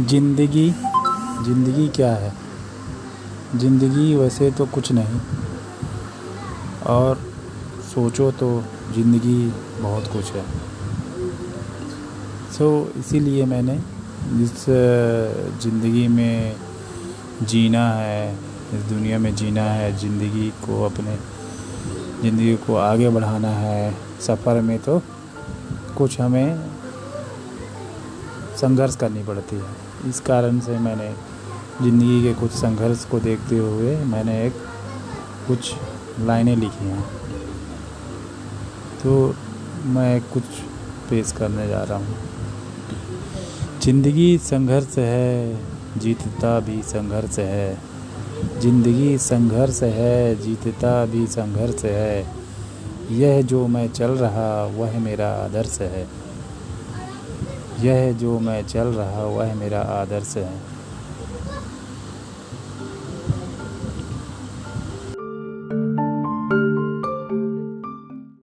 ज़िंदगी ज़िंदगी क्या है? ज़िंदगी वैसे तो कुछ नहीं। और सोचो तो ज़िंदगी बहुत कुछ है। सो so, इसीलिए मैंने जिस ज़िंदगी में जीना है इस दुनिया में जीना है ज़िंदगी को अपने ज़िंदगी को आगे बढ़ाना है। सफ़र में तो कुछ हमें संघर्ष करनी पड़ती है। इस कारण से मैंने ज़िंदगी के कुछ संघर्ष को देखते हुए मैंने एक कुछ लाइनें लिखी हैं। तो मैं कुछ पेश करने जा रहा हूँ। ज़िंदगी संघर्ष है, जीतता भी संघर्ष है। ज़िंदगी संघर्ष है, जीतता भी संघर्ष है। यह जो मैं चल रहा, वह मेरा आदर्श है। यह जो मैं चल रहा वह मेरा आदर्श है।